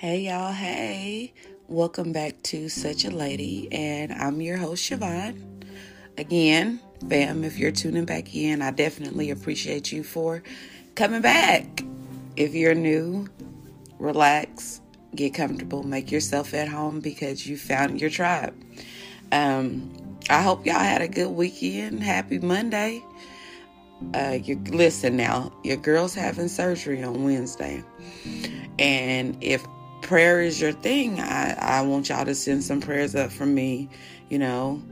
Hey, y'all. Hey. Welcome back to Such a Lady. And I'm your host, Siobhan. Again, fam, if you're tuning back in, I definitely appreciate you for coming back. If you're new, relax, get comfortable, make yourself at home because you found your tribe. Um, I hope y'all had a good weekend. Happy Monday. Uh, you listen now. Your girl's having surgery on Wednesday, and if prayer is your thing, I I want y'all to send some prayers up for me. You know,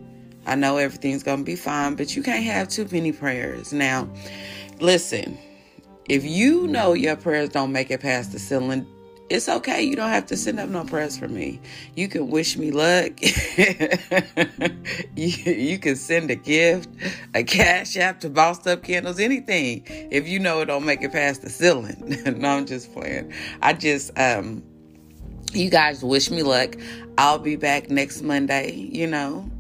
I know everything's gonna be fine, but you can't have too many prayers. Now, listen. If you know your prayers don't make it past the ceiling, it's okay. You don't have to send up no prayers for me. You can wish me luck. you, you can send a gift, a cash app to Bossed Up Candles, anything. If you know it don't make it past the ceiling. no, I'm just playing. I just, um, you guys wish me luck. I'll be back next Monday, you know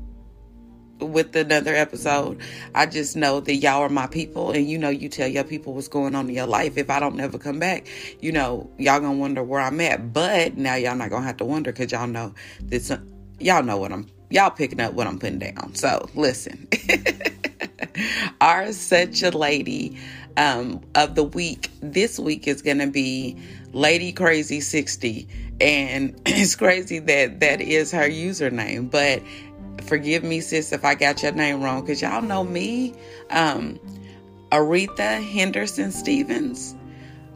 with another episode. I just know that y'all are my people and you know you tell your people what's going on in your life. If I don't never come back, you know, y'all gonna wonder where I'm at. But now y'all not gonna have to wonder because y'all know this y'all know what I'm y'all picking up what I'm putting down. So listen. Our such a lady um of the week this week is gonna be Lady Crazy 60 and it's crazy that that is her username but forgive me, sis, if I got your name wrong, because y'all know me. Um, Aretha Henderson Stevens.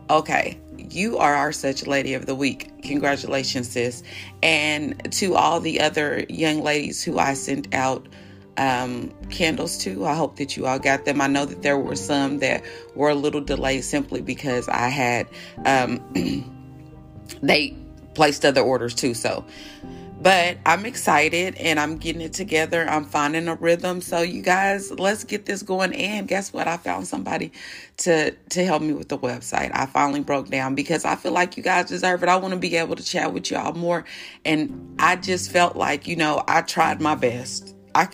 Okay, you are our such lady of the week. Congratulations, sis. And to all the other young ladies who I sent out um, candles to, I hope that you all got them. I know that there were some that were a little delayed simply because I had, um, they placed other orders too. So, but I'm excited and I'm getting it together. I'm finding a rhythm. So you guys, let's get this going. And guess what? I found somebody to to help me with the website. I finally broke down because I feel like you guys deserve it. I want to be able to chat with y'all more. And I just felt like, you know, I tried my best. I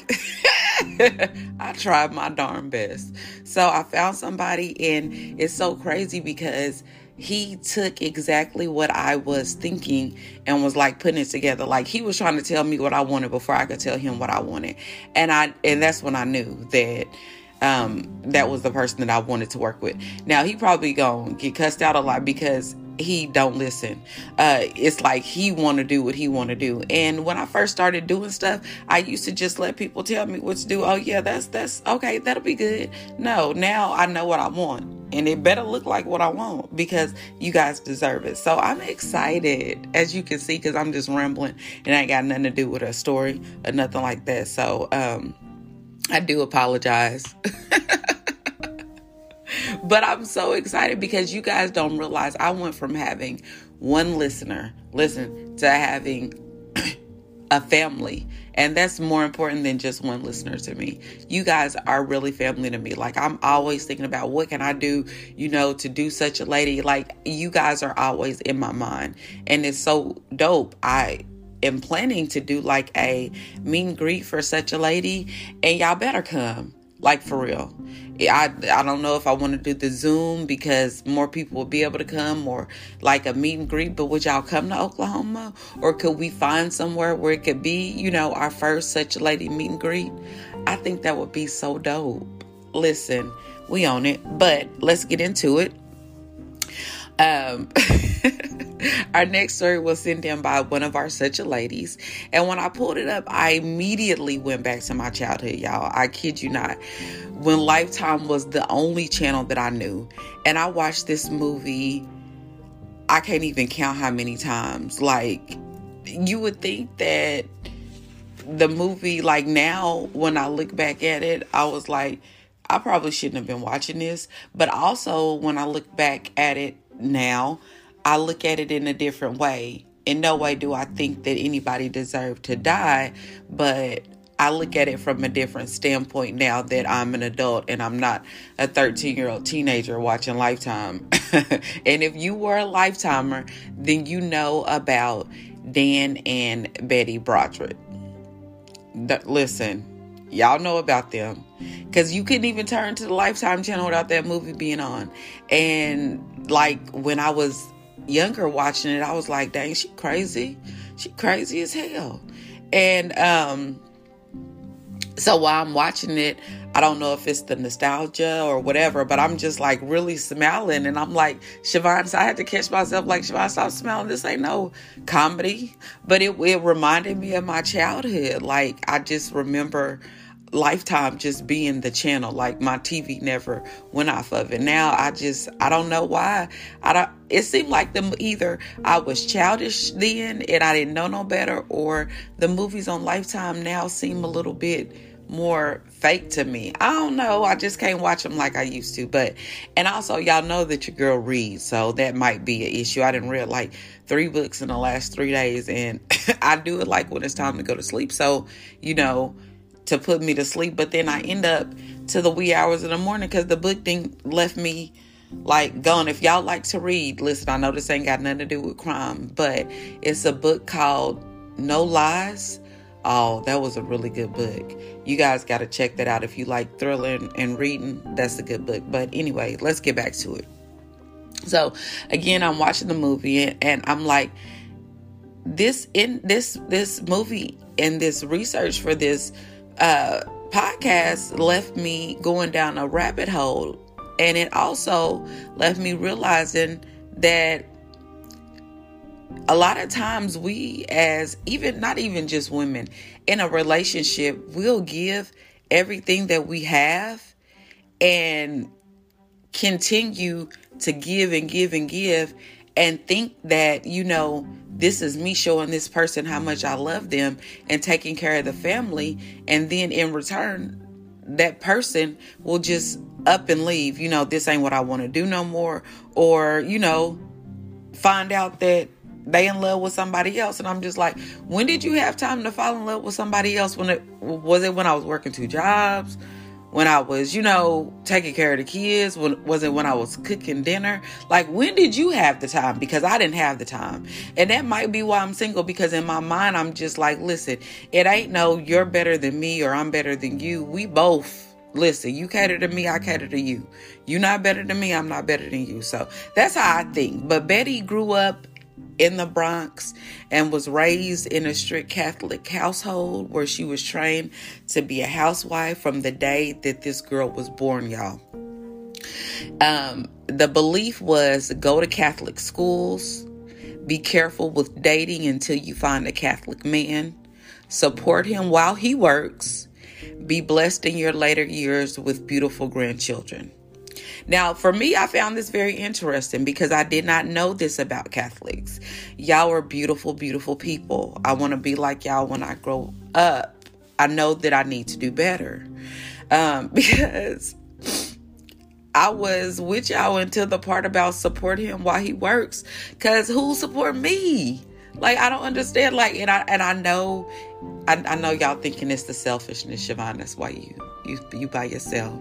I tried my darn best. So I found somebody and it's so crazy because he took exactly what I was thinking and was like putting it together. Like he was trying to tell me what I wanted before I could tell him what I wanted. And I and that's when I knew that um that was the person that I wanted to work with. Now he probably gonna get cussed out a lot because he don't listen. Uh, it's like he want to do what he want to do. And when I first started doing stuff, I used to just let people tell me what to do. Oh yeah, that's that's okay. That'll be good. No, now I know what I want, and it better look like what I want because you guys deserve it. So I'm excited, as you can see, because I'm just rambling and I ain't got nothing to do with a story or nothing like that. So um, I do apologize. but I'm so excited because you guys don't realize I went from having one listener, listen, to having a family. And that's more important than just one listener to me. You guys are really family to me. Like, I'm always thinking about what can I do, you know, to do such a lady. Like, you guys are always in my mind. And it's so dope. I am planning to do like a meet and greet for such a lady, and y'all better come. Like for real. I, I don't know if I want to do the Zoom because more people will be able to come or like a meet and greet, but would y'all come to Oklahoma? Or could we find somewhere where it could be, you know, our first such a lady meet and greet? I think that would be so dope. Listen, we own it, but let's get into it. Um, our next story was sent in by one of our such a ladies. And when I pulled it up, I immediately went back to my childhood, y'all. I kid you not. When Lifetime was the only channel that I knew. And I watched this movie, I can't even count how many times. Like, you would think that the movie, like now, when I look back at it, I was like, I probably shouldn't have been watching this. But also, when I look back at it now, I look at it in a different way. In no way do I think that anybody deserved to die, but I look at it from a different standpoint now that I'm an adult and I'm not a 13 year old teenager watching Lifetime. and if you were a Lifetimer, then you know about Dan and Betty Broderick. listen, y'all know about them because you couldn't even turn to the Lifetime channel without that movie being on. And like when I was younger watching it, I was like, dang, she crazy. She crazy as hell. And um so while I'm watching it, I don't know if it's the nostalgia or whatever, but I'm just like really smiling. And I'm like, Siobhan, so I had to catch myself like, Siobhan, stop smiling. This ain't no comedy. But it, it reminded me of my childhood. Like, I just remember lifetime just being the channel like my tv never went off of it. Now i just i don't know why. I don't it seemed like them either i was childish then and i didn't know no better or the movies on lifetime now seem a little bit more fake to me. I don't know. I just can't watch them like i used to. But and also y'all know that your girl reads so that might be an issue. I didn't read like three books in the last three days and i do it like when it's time to go to sleep. So you know to put me to sleep. But then I end up to the wee hours of the morning because the book thing left me like gone. If y'all like to read, listen, I know this ain't got nothing to do with crime, but it's a book called No Lies. Oh, that was a really good book. You guys got to check that out if you like thriller and reading. That's a good book. But anyway, let's get back to it. So, again, I'm watching the movie and, and I'm like, this in this this movie and this research for this uh, podcast left me going down a rabbit hole. And it also left me realizing that a lot of times we, as even not even just women in a relationship, will give everything that we have and continue to give and give and give and think that, you know, this is me showing this person how much I mm-hmm. love them and taking care of the family. And then in return, that person will just up and leave. You know, this ain't what I want to do no more. Or, you know, find out that they in love with somebody else and i'm just like when did you have time to fall in love with somebody else when it was it when i was working two jobs when I was, you know, taking care of the kids? When was it when I was cooking dinner? Like when did you have the time? Because I didn't have the time. And that might be why I'm single because in my mind I'm just like, listen, it ain't no you're better than me or I'm better than you. We both listen, you cater to me, I cater to you. You're not better than me, I'm not better than you. So that's how I think. But Betty grew up in the Bronx and was raised in a strict Catholic household where she was trained to be a housewife from the day that this girl was born, y'all. Um, the belief was go to Catholic schools, be careful with dating until you find a Catholic man, support him while he works, be blessed in your later years with beautiful grandchildren. Now, for me, I found this very interesting because I did not know this about Catholics. Y'all are beautiful, beautiful people. I want to be like y'all when I grow up. I know that I need to do better um, because I was with y'all until the part about support him while he works. Cause who support me? Like I don't understand. Like and I and I know, I, I know y'all thinking it's the selfishness, Siobhan. That's why you you you by yourself.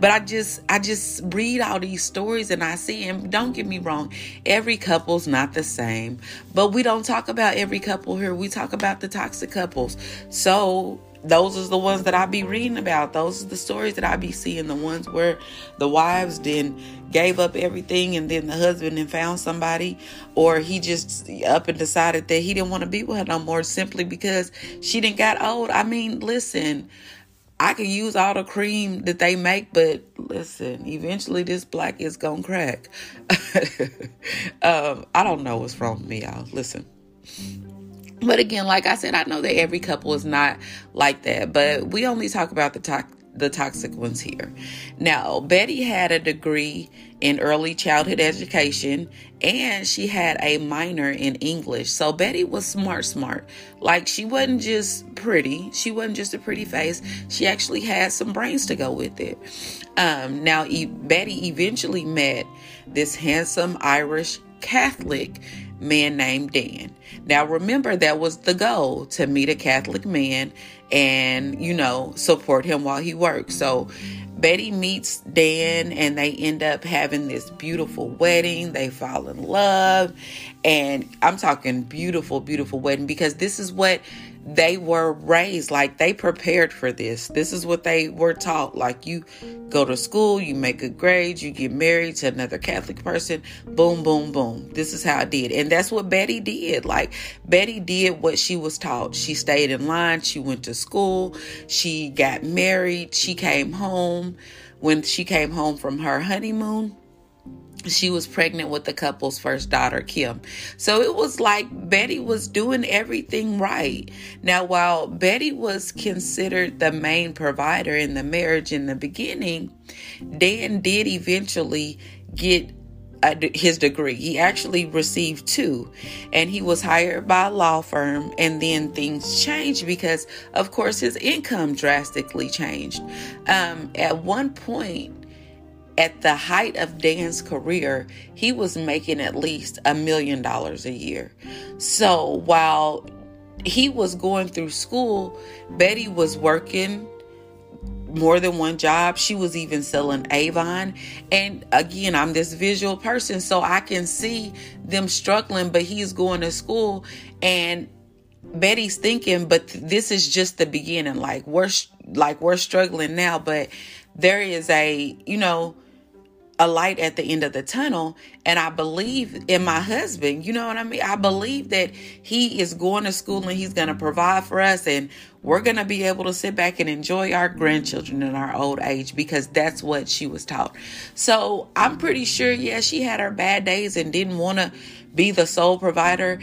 But I just I just read all these stories and I see and don't get me wrong, every couple's not the same. But we don't talk about every couple here. We talk about the toxic couples. So those are the ones that I be reading about. Those are the stories that I be seeing. The ones where the wives then gave up everything and then the husband then found somebody, or he just up and decided that he didn't want to be with her no more simply because she didn't got old. I mean, listen, I can use all the cream that they make, but listen, eventually this black is gonna crack. um, I don't know what's wrong with me, y'all. Listen. But again, like I said, I know that every couple is not like that, but we only talk about the to- the toxic ones here. Now, Betty had a degree in early childhood education and she had a minor in English. So Betty was smart, smart. Like she wasn't just pretty, she wasn't just a pretty face. She actually had some brains to go with it. Um, now, e- Betty eventually met this handsome Irish Catholic man named Dan. Now, remember, that was the goal to meet a Catholic man and, you know, support him while he works. So, Betty meets Dan and they end up having this beautiful wedding. They fall in love. And I'm talking beautiful, beautiful wedding because this is what they were raised like they prepared for this. This is what they were taught. Like you go to school, you make good grades, you get married to another Catholic person, boom, boom, boom. This is how I did. And that's what Betty did. Like Betty did what she was taught. She stayed in line, she went to school, she got married, she came home. When she came home from her honeymoon, she was pregnant with the couple's first daughter, Kim. So it was like Betty was doing everything right. Now, while Betty was considered the main provider in the marriage in the beginning, Dan did eventually get his degree. He actually received two, and he was hired by a law firm. And then things changed because, of course, his income drastically changed. Um, at one point, at the height of Dan's career, he was making at least a million dollars a year. So while he was going through school, Betty was working more than one job. She was even selling Avon. And again, I'm this visual person, so I can see them struggling, but he's going to school and Betty's thinking, but this is just the beginning. Like we're like we're struggling now, but there is a, you know, a light at the end of the tunnel and i believe in my husband you know what i mean? I believe that he is going to school and he's going to provide for us and we're going to be able to sit back and enjoy our grandchildren in our old age because that's what she was taught. So i'm pretty sure yeah she had her bad days and didn't want to be the sole provider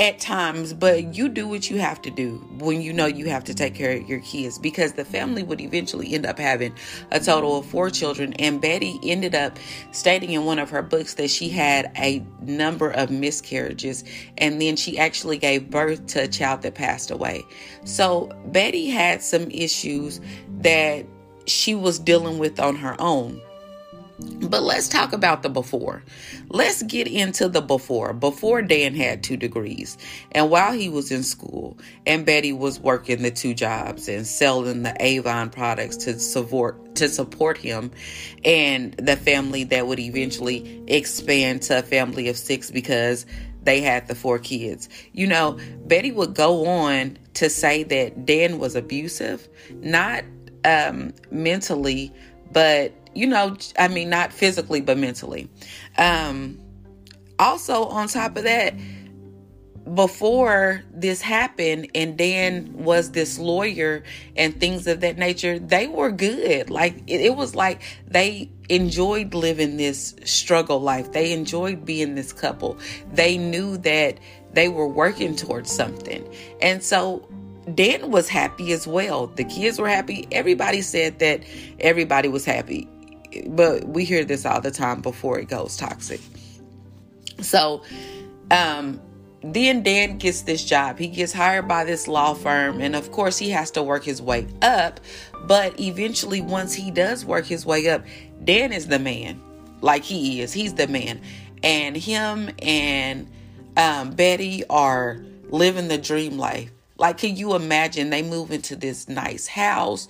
at times, but you do what you have to do when you know you have to take care of your kids because the family would eventually end up having a total of four children. And Betty ended up stating in one of her books that she had a number of miscarriages and then she actually gave birth to a child that passed away. So Betty had some issues that she was dealing with on her own. But let's talk about the before. Let's get into the before. Before Dan had two degrees, and while he was in school, and Betty was working the two jobs and selling the Avon products to support to support him and the family that would eventually expand to a family of six because they had the four kids. You know, Betty would go on to say that Dan was abusive, not um, mentally, but you know, I mean, not physically, but mentally. Um, also, on top of that, before this happened and Dan was this lawyer and things of that nature, they were good. Like it, it, was like they enjoyed living this struggle life. They enjoyed being this couple. They knew that they were working towards something. And so Dan was happy as well. The kids were happy. Everybody said that everybody was happy but we hear this all the time before it goes toxic. So, um, then Dan gets this job. He gets hired by this law firm, and of course, he has to work his way up. But eventually, once he does work his way up, Dan is the man. Like he is, he's the man. And him and um, Betty are living the dream life. Like, can you imagine? They move into this nice house.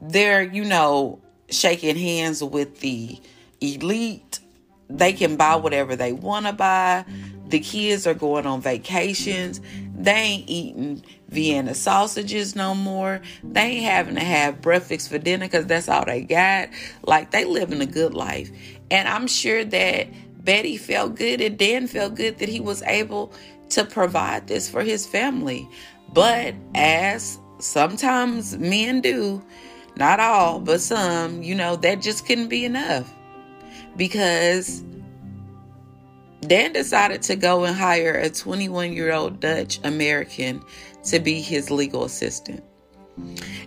They're, you know, shaking hands with the elite. They can buy whatever they want to buy. The kids are going on vacations. They ain't eating Vienna sausages no more. They ain't having to have breakfast for dinner because that's all they got. Like they living a good life. And I'm sure that Betty felt good and Dan felt good that he was able to provide this for his family. But as sometimes men do, not all, but some, you know, that just couldn't be enough because Dan decided to go and hire a 21 year old Dutch American to be his legal assistant.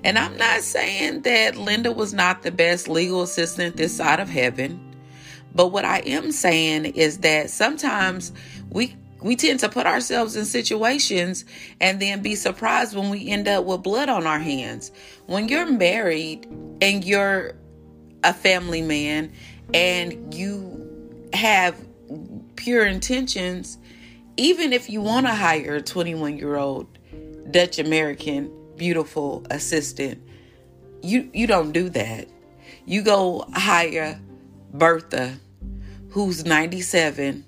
And I'm not saying that Linda was not the best legal assistant this side of heaven, but what I am saying is that sometimes we we tend to put ourselves in situations and then be surprised when we end up with blood on our hands. When you're married and you're a family man and you have pure intentions, even if you want to hire a 21 year old Dutch American beautiful assistant, you, you don't do that. You go hire Bertha, who's 97,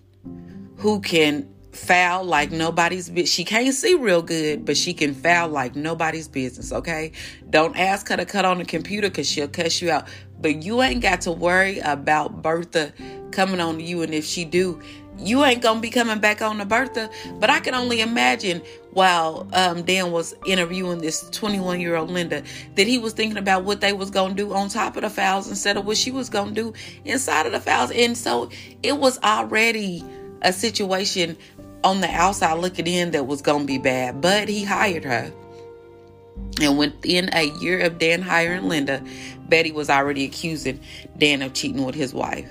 who can foul like nobody's business. She can't see real good, but she can foul like nobody's business, okay? Don't ask her to cut on the computer because she'll cuss you out. But you ain't got to worry about Bertha coming on you. And if she do, you ain't gonna be coming back on the Bertha. But I can only imagine while um, Dan was interviewing this 21 year old Linda that he was thinking about what they was gonna do on top of the fouls instead of what she was gonna do inside of the fouls. And so it was already a situation on the outside looking in that was gonna be bad. But he hired her. And within a year of Dan hiring Linda, Betty was already accusing Dan of cheating with his wife.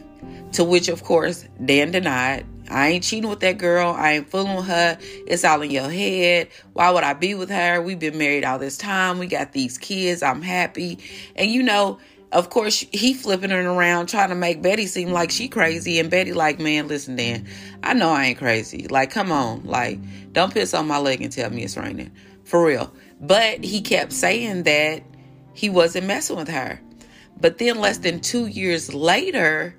To which, of course, Dan denied. I ain't cheating with that girl. I ain't fooling with her. It's all in your head. Why would I be with her? We've been married all this time. We got these kids. I'm happy. And you know, of course, he flipping her around trying to make Betty seem like she crazy. And Betty like, man, listen, Dan, I know I ain't crazy. Like, come on. Like, don't piss on my leg and tell me it's raining. For real. But he kept saying that he wasn't messing with her. But then less than two years later,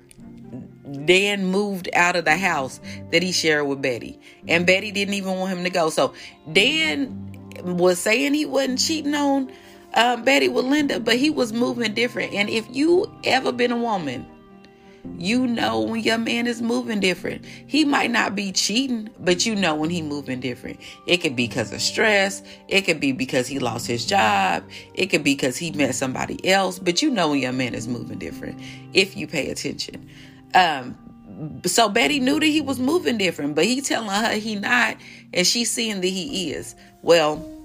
Dan moved out of the house that he shared with Betty. And Betty didn't even want him to go. So Dan was saying he wasn't cheating on uh, Betty with Linda, but he was moving different. And if you ever been a woman you know when your man is moving different. He might not be cheating, but you know when he moving different. It could be because of stress. It could be because he lost his job. It could be because he met somebody else. But you know when your man is moving different if you pay attention. Um, so Betty knew that he was moving different, but he telling her he not, and she seeing that he is. Well,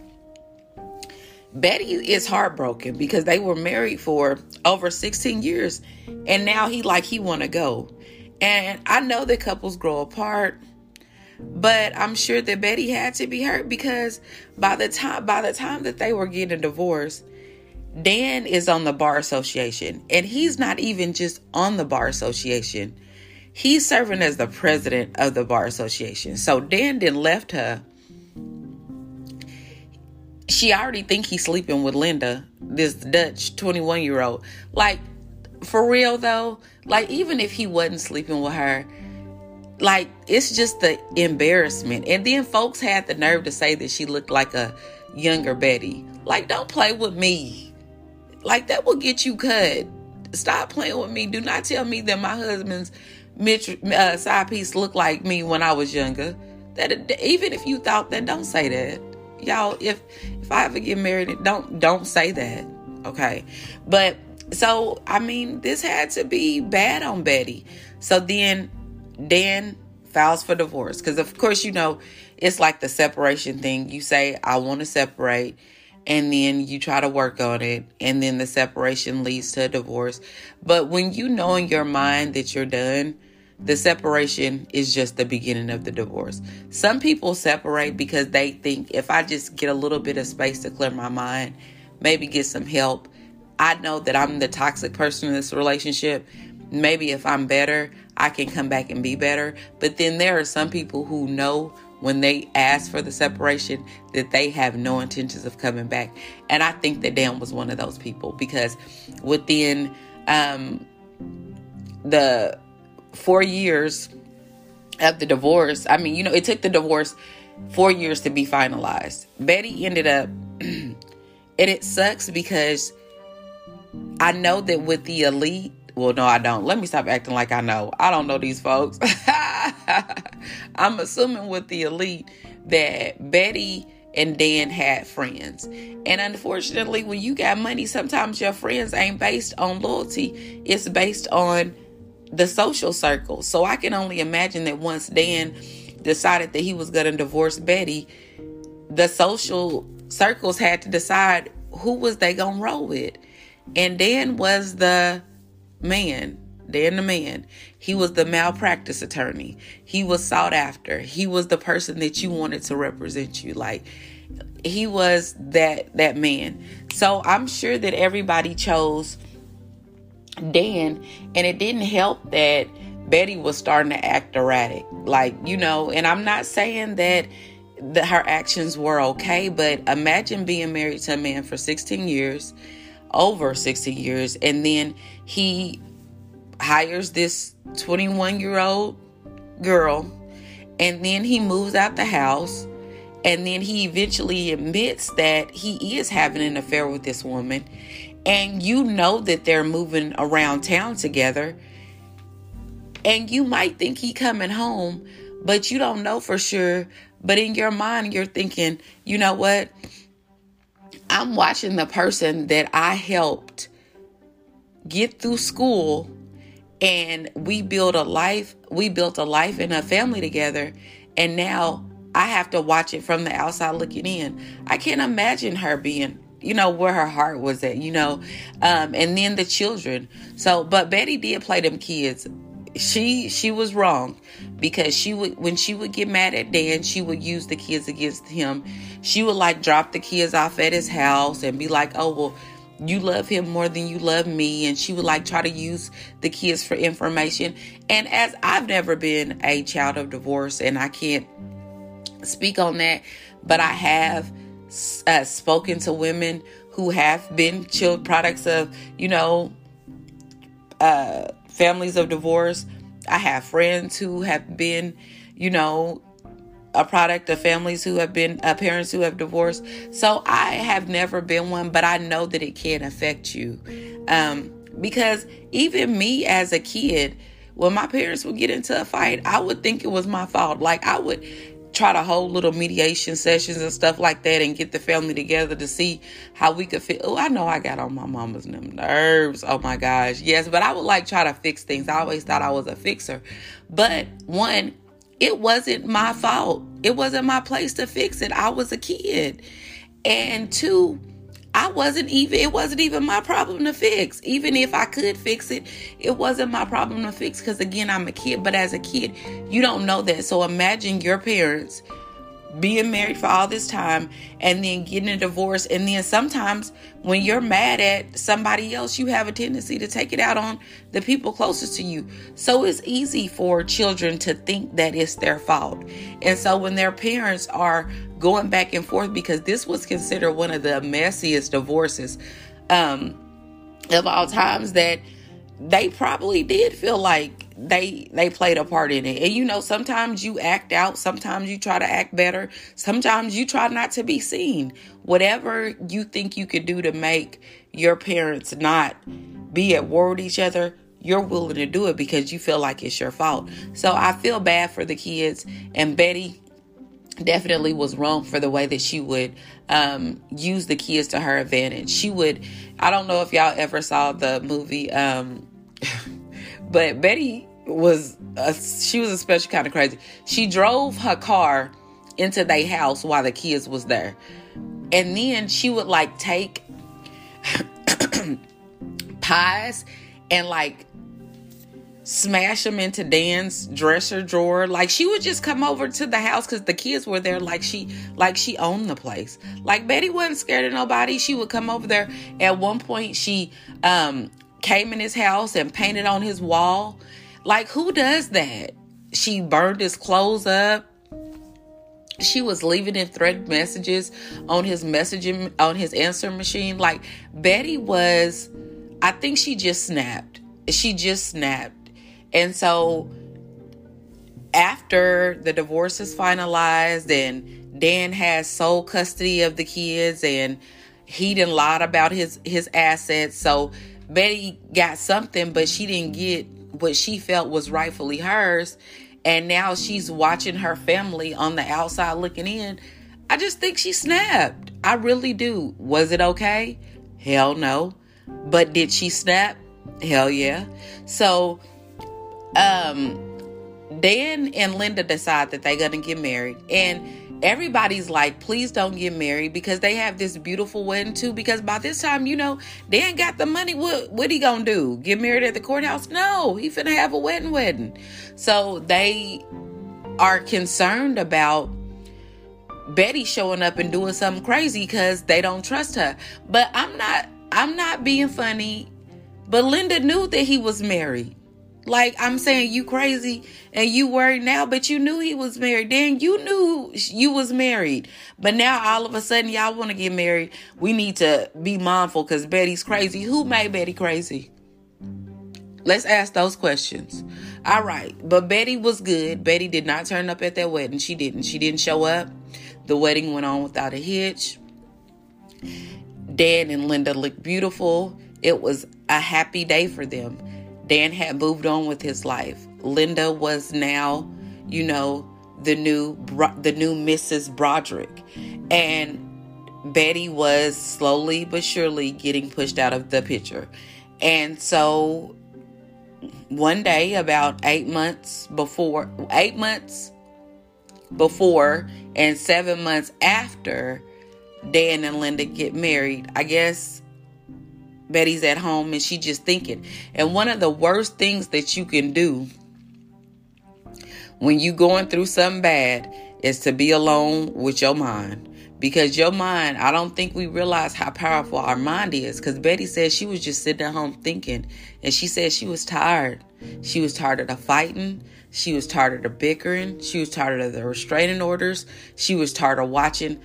Betty is heartbroken because they were married for over 16 years and now he like he want to go. And I know that couples grow apart, but I'm sure that Betty had to be hurt because by the time by the time that they were getting divorced, Dan is on the bar association and he's not even just on the bar association. He's serving as the president of the bar association. So Dan then left her she already think he's sleeping with Linda, this Dutch 21 year old. Like, for real though, like even if he wasn't sleeping with her, like it's just the embarrassment. And then folks had the nerve to say that she looked like a younger Betty. Like, don't play with me. Like that will get you cut. Stop playing with me. Do not tell me that my husband's uh, side piece looked like me when I was younger. That even if you thought that, don't say that y'all if if i ever get married don't don't say that okay? But so i mean this had to be bad on betty. So then dan files for divorce. Because of course you know it's like the separation thing. You say i want to separate and then you try to work on it and then the separation leads to a divorce. But when you know in your mind that you're done the separation is just the beginning of the divorce. Some people separate because they think if I just get a little bit of space to clear my mind, maybe get some help, I know that I'm the toxic person in this relationship. Maybe if I'm better, I can come back and be better. But then there are some people who know when they ask for the separation that they have no intentions of coming back. And I think that Dan was one of those people because within um, the four years of the divorce, I mean, you know, it took the divorce four years to be finalized. Betty ended up, and it sucks because I know that with the elite, well, no, I don't. Let me stop acting like I know. I don't know these folks. I'm assuming with the elite that Betty and Dan had friends. And unfortunately, when you got money, sometimes your friends ain't based on loyalty, it's based on the social circle. So I can only imagine that once Dan decided that he was going to divorce Betty, the social circles had to decide who was they going to roll with. And Dan was the man. Dan the man. He was the malpractice attorney. He was sought after. He was the person that you wanted to represent you. Like he was that that man. So I'm sure that everybody chose Dan, and it didn't help that Betty was starting to act erratic. Like, you know, and I'm not saying that that her actions were okay, but imagine being married to a man for 16 years, over 16 years, and then he hires this 21 year old girl and then he moves out the house and then he eventually admits that he is having an affair with this woman and you know that they're moving around town together and you might think he coming home but you don't know for sure. But in your mind you're thinking you know what? I'm watching the person that i helped get through school and we build a life we built a life and a family together and now i have to watch it from the outside looking in. I can't imagine her being you know where her heart was at you know um and then the children. So but betty did play them kids. She she was wrong because she would when she would get mad at Dan, she would use the kids against him. She would like drop the kids off at his house and be like, "Oh, well, you love him more than you love me. And she would like try to use the kids for information. And as i've never been a child of divorce and i can't speak on that but i have uh, spoken to women who have been child products of you know uh, families of divorce i have friends who have been you know a product of families who have been uh, parents who have divorced. So I have never been one, but I know that it can affect you. Um, because even me as a kid, when my parents would get into a fight, I would think it was my fault. Like I would try to hold little mediation sessions and stuff like that and get the family together to see how we could fit. Oh, I know I got on my mama's nerves. Oh my gosh. Yes, but I would like try to fix things. I always thought I was a fixer. But one, it wasn't my fault. It wasn't my place to fix it. I was a kid. And two, I wasn't even, it wasn't even my problem to fix. Even if I could fix it, it wasn't my problem to fix because, again, I'm a kid. But as a kid, you don't know that. So imagine your parents being married for all this time and then getting a divorce. And then sometimes when you're mad at somebody else you have a tendency to take it out on the people closest to you. So it's easy for children to think that it's their fault. And so when their parents are going back and forth because this was considered one of the messiest divorces um, of all times that they probably did feel like they they played a part in it. And you know, sometimes you act out, sometimes you try to act better, sometimes you try not to be seen. Whatever you think you could do to make your parents not be at war with each other, you're willing to do it because you feel like it's your fault. So I feel bad for the kids and Betty definitely was wrong for the way that she would um, use the kids to her advantage. She would, I don't know if y'all ever saw the movie, um, but Betty was, a, she was a special kind of crazy. She drove her car into their house while the kids was there. And then she would like take pies and like smash them into Dan's dresser drawer. Like she would just come over to the house because the kids were there. Like she, like she owned the place. Like Betty wasn't scared of nobody. She would come over there. At one point, she um came in his house and painted on his wall. Like who does that? She burned his clothes up. She was leaving in thread messages on his messaging on his answer machine. Like Betty was, I think she just snapped. She just snapped and so after the divorce is finalized and Dan has sole custody of the kids and he didn't lie about his his assets. So Betty got something, but she didn't get what she felt was rightfully hers. And now she's watching her family on the outside looking in. I just think she snapped. I really do. Was it okay? Hell no. But did she snap? Hell yeah. So um, Dan and Linda decide that they're gonna get married, and everybody's like, "Please don't get married," because they have this beautiful wedding too. Because by this time, you know, Dan got the money. What what he gonna do? Get married at the courthouse? No, he finna have a wedding wedding. So they are concerned about Betty showing up and doing something crazy because they don't trust her. But I'm not. I'm not being funny. But Linda knew that he was married. Like I'm saying, you crazy and you worried now, but you knew he was married. Then you knew you was married, but now all of a sudden y'all want to get married. We need to be mindful because Betty's crazy. Who made Betty crazy? Let's ask those questions. All right. But Betty was good. Betty did not turn up at that wedding. She didn't. She didn't show up. The wedding went on without a hitch. Dan and Linda looked beautiful. It was a happy day for them. Dan had moved on with his life. Linda was now, you know, the new the new Mrs. Broderick. And Betty was slowly but surely getting pushed out of the picture. And so one day about 8 months before 8 months before and 7 months after Dan and Linda get married, I guess Betty's at home and she just thinking. And one of the worst things that you can do when you going through something bad is to be alone with your mind. Because your mind, I don't think we realize how powerful our mind is. Because Betty said she was just sitting at home thinking. And she said she was tired. She was tired of the fighting. She was tired of the bickering. She was tired of the restraining orders. She was tired of watching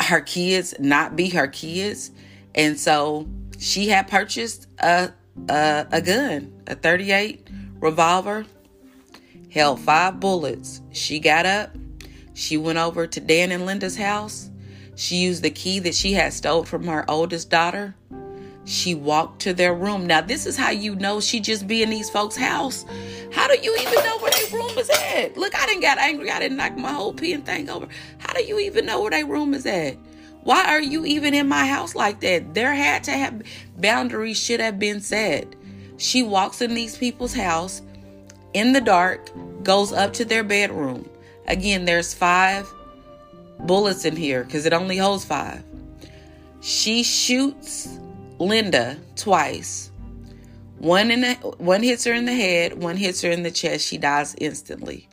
her kids not be her kids. And so she had purchased a, a, a gun, a 38 revolver, held five bullets. She got up. She went over to Dan and Linda's house. She used the key that she had stole from her oldest daughter. She walked to their room. Now, this is how you know she just be in these folks' house. How do you even know where their room is at? Look, I didn't got angry. I didn't knock my whole pen thing over. How do you even know where their room is at? Why are you even in my house like that? There had to have boundaries should have been set. She walks in these people's house in the dark, goes up to their bedroom. Again, there's five bullets in here because it only holds five. She shoots Linda twice. One in the, one hits her in the head, one hits her in the chest. She dies instantly.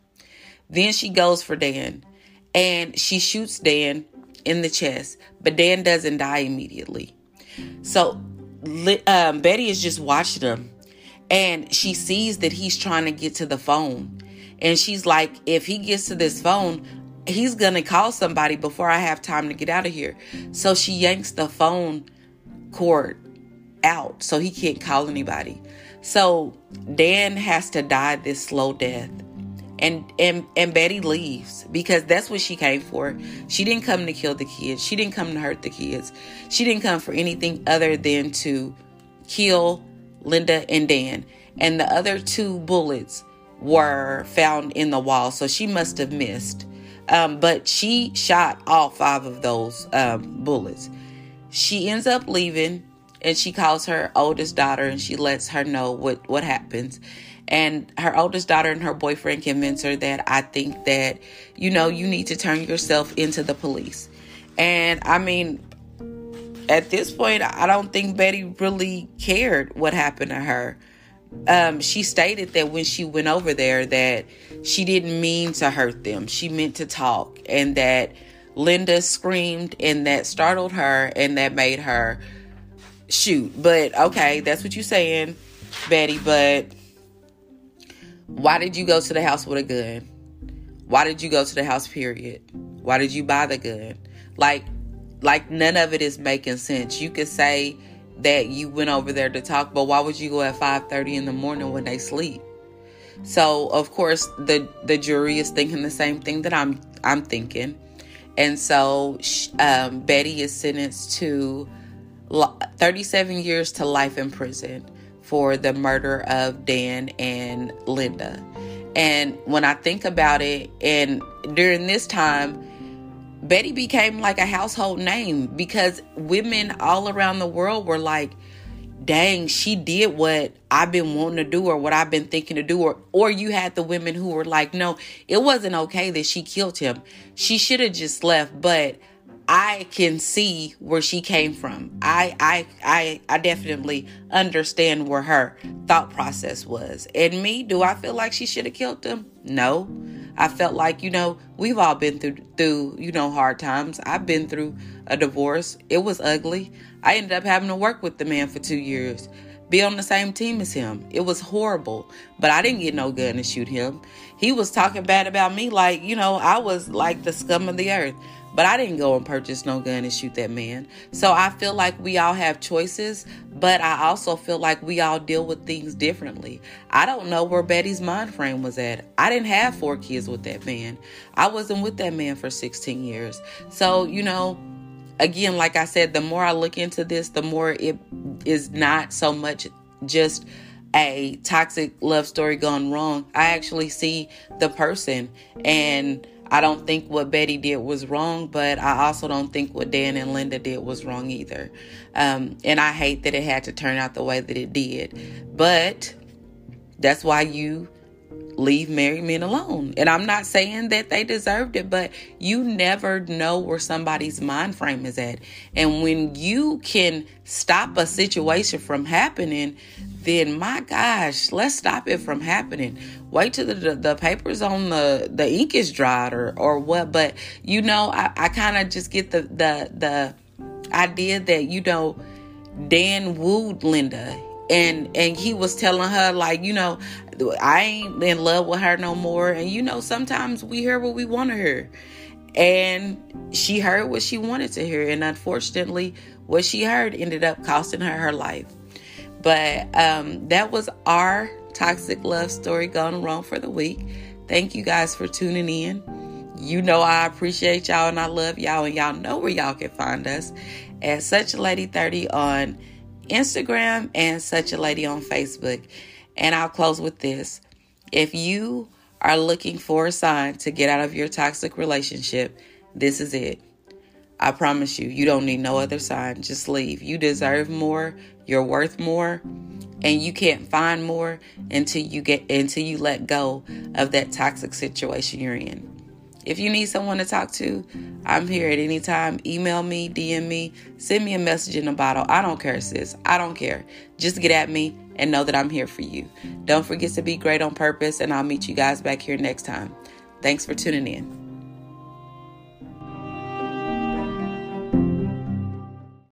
Then she goes for Dan and she shoots Dan in the chest, but Dan doesn't die immediately. So um, Betty is just watching him and she sees that he's trying to get to the phone. And she's like, if he gets to this phone, he's going to call somebody before I have time to get out of here. So she yanks the phone cord out so he can't call anybody. So Dan has to die this slow death and and and Betty leaves because that's what she came for. She didn't come to kill the kids. She didn't come to hurt the kids. She didn't come for anything other than to kill Linda and Dan. And the other two bullets were found in the wall, so she must have missed. Um, but she shot all five of those um, bullets. She ends up leaving, and she calls her oldest daughter, and she lets her know what what happens and her oldest daughter and her boyfriend convince her that I think that, you know, you need to turn yourself into the police. And I mean, at this point, I don't think Betty really cared what happened to her. Um, she stated that when she went over there that she didn't mean to hurt them. She meant to talk and that Linda screamed and that startled her and that made her shoot. But okay, that's what you're saying, Betty, but why did you go to the house with a gun? Why did you go to the house, period? Why did you buy the gun? Like, like none of it is making sense. You could say that you went over there to talk, but why would you go at 5:30 in the morning when they sleep? So, of course, the the jury is thinking the same thing that I'm I'm thinking. And so um, Betty is sentenced to 37 years to life in prison for the murder of Dan and Linda. And when I think about it, and during this time, Betty became like a household name because women all around the world were like, dang, she did what I've been wanting to do or what I've been thinking to do. Or, or you had the women who were like, no, it wasn't okay that she killed him. She should have just left. But I can see where she came from. I I I I definitely understand where her thought process was. And me, do I feel like she should have killed him? No. I felt like, you know, we've all been through through, you know, hard times. I've been through a divorce. It was ugly. I ended up having to work with the man for 2 years. Be on the same team as him. It was horrible, but I didn't get no gun to shoot him. He was talking bad about me like, you know, I was like the scum of the earth. But I didn't go and purchase no gun and shoot that man. So I feel like we all have choices, but I also feel like we all deal with things differently. I don't know where Betty's mind frame was at. I didn't have four kids with that man. I wasn't with that man for 16 years. So, you know, again, like I said, the more I look into this, the more it is not so much just a toxic love story gone wrong. I actually see the person and I don't think what Betty did was wrong, but I also don't think what Dan and Linda did was wrong either. Um, and I hate that it had to turn out the way that it did. But that's why you leave married men alone. And I'm not saying that they deserved it, but you never know where somebody's mind frame is at. And when you can stop a situation from happening, then my gosh, let's stop it from happening. Wait till the, the, papers on the, the ink is dried or, or what. But you know, I, I kind of just get the, the, the idea that, you know, Dan wooed Linda and and he was telling her like you know i ain't in love with her no more and you know sometimes we hear what we want to hear and she heard what she wanted to hear and unfortunately what she heard ended up costing her her life but um, that was our toxic love story gone wrong for the week. Thank you guys for tuning in. You know I appreciate y'all and I love y'all, and y'all know where y'all can find us at Such a Lady 30 on Instagram and Such a Lady on Facebook. And I'll close with this. If you are looking for a sign to get out of your toxic relationship, this is it. I promise you, you don't need no other sign. Just leave. You deserve more. You're worth more. And you can't find more until you get until you let go of that toxic situation you're in. If you need someone to talk to, I'm here at any time. Email me, DM me, send me a message in a bottle. I don't care, sis. I don't care. Just get at me and know that I'm here for you. Don't forget to be great on purpose, and I'll meet you guys back here next time. Thanks for tuning in.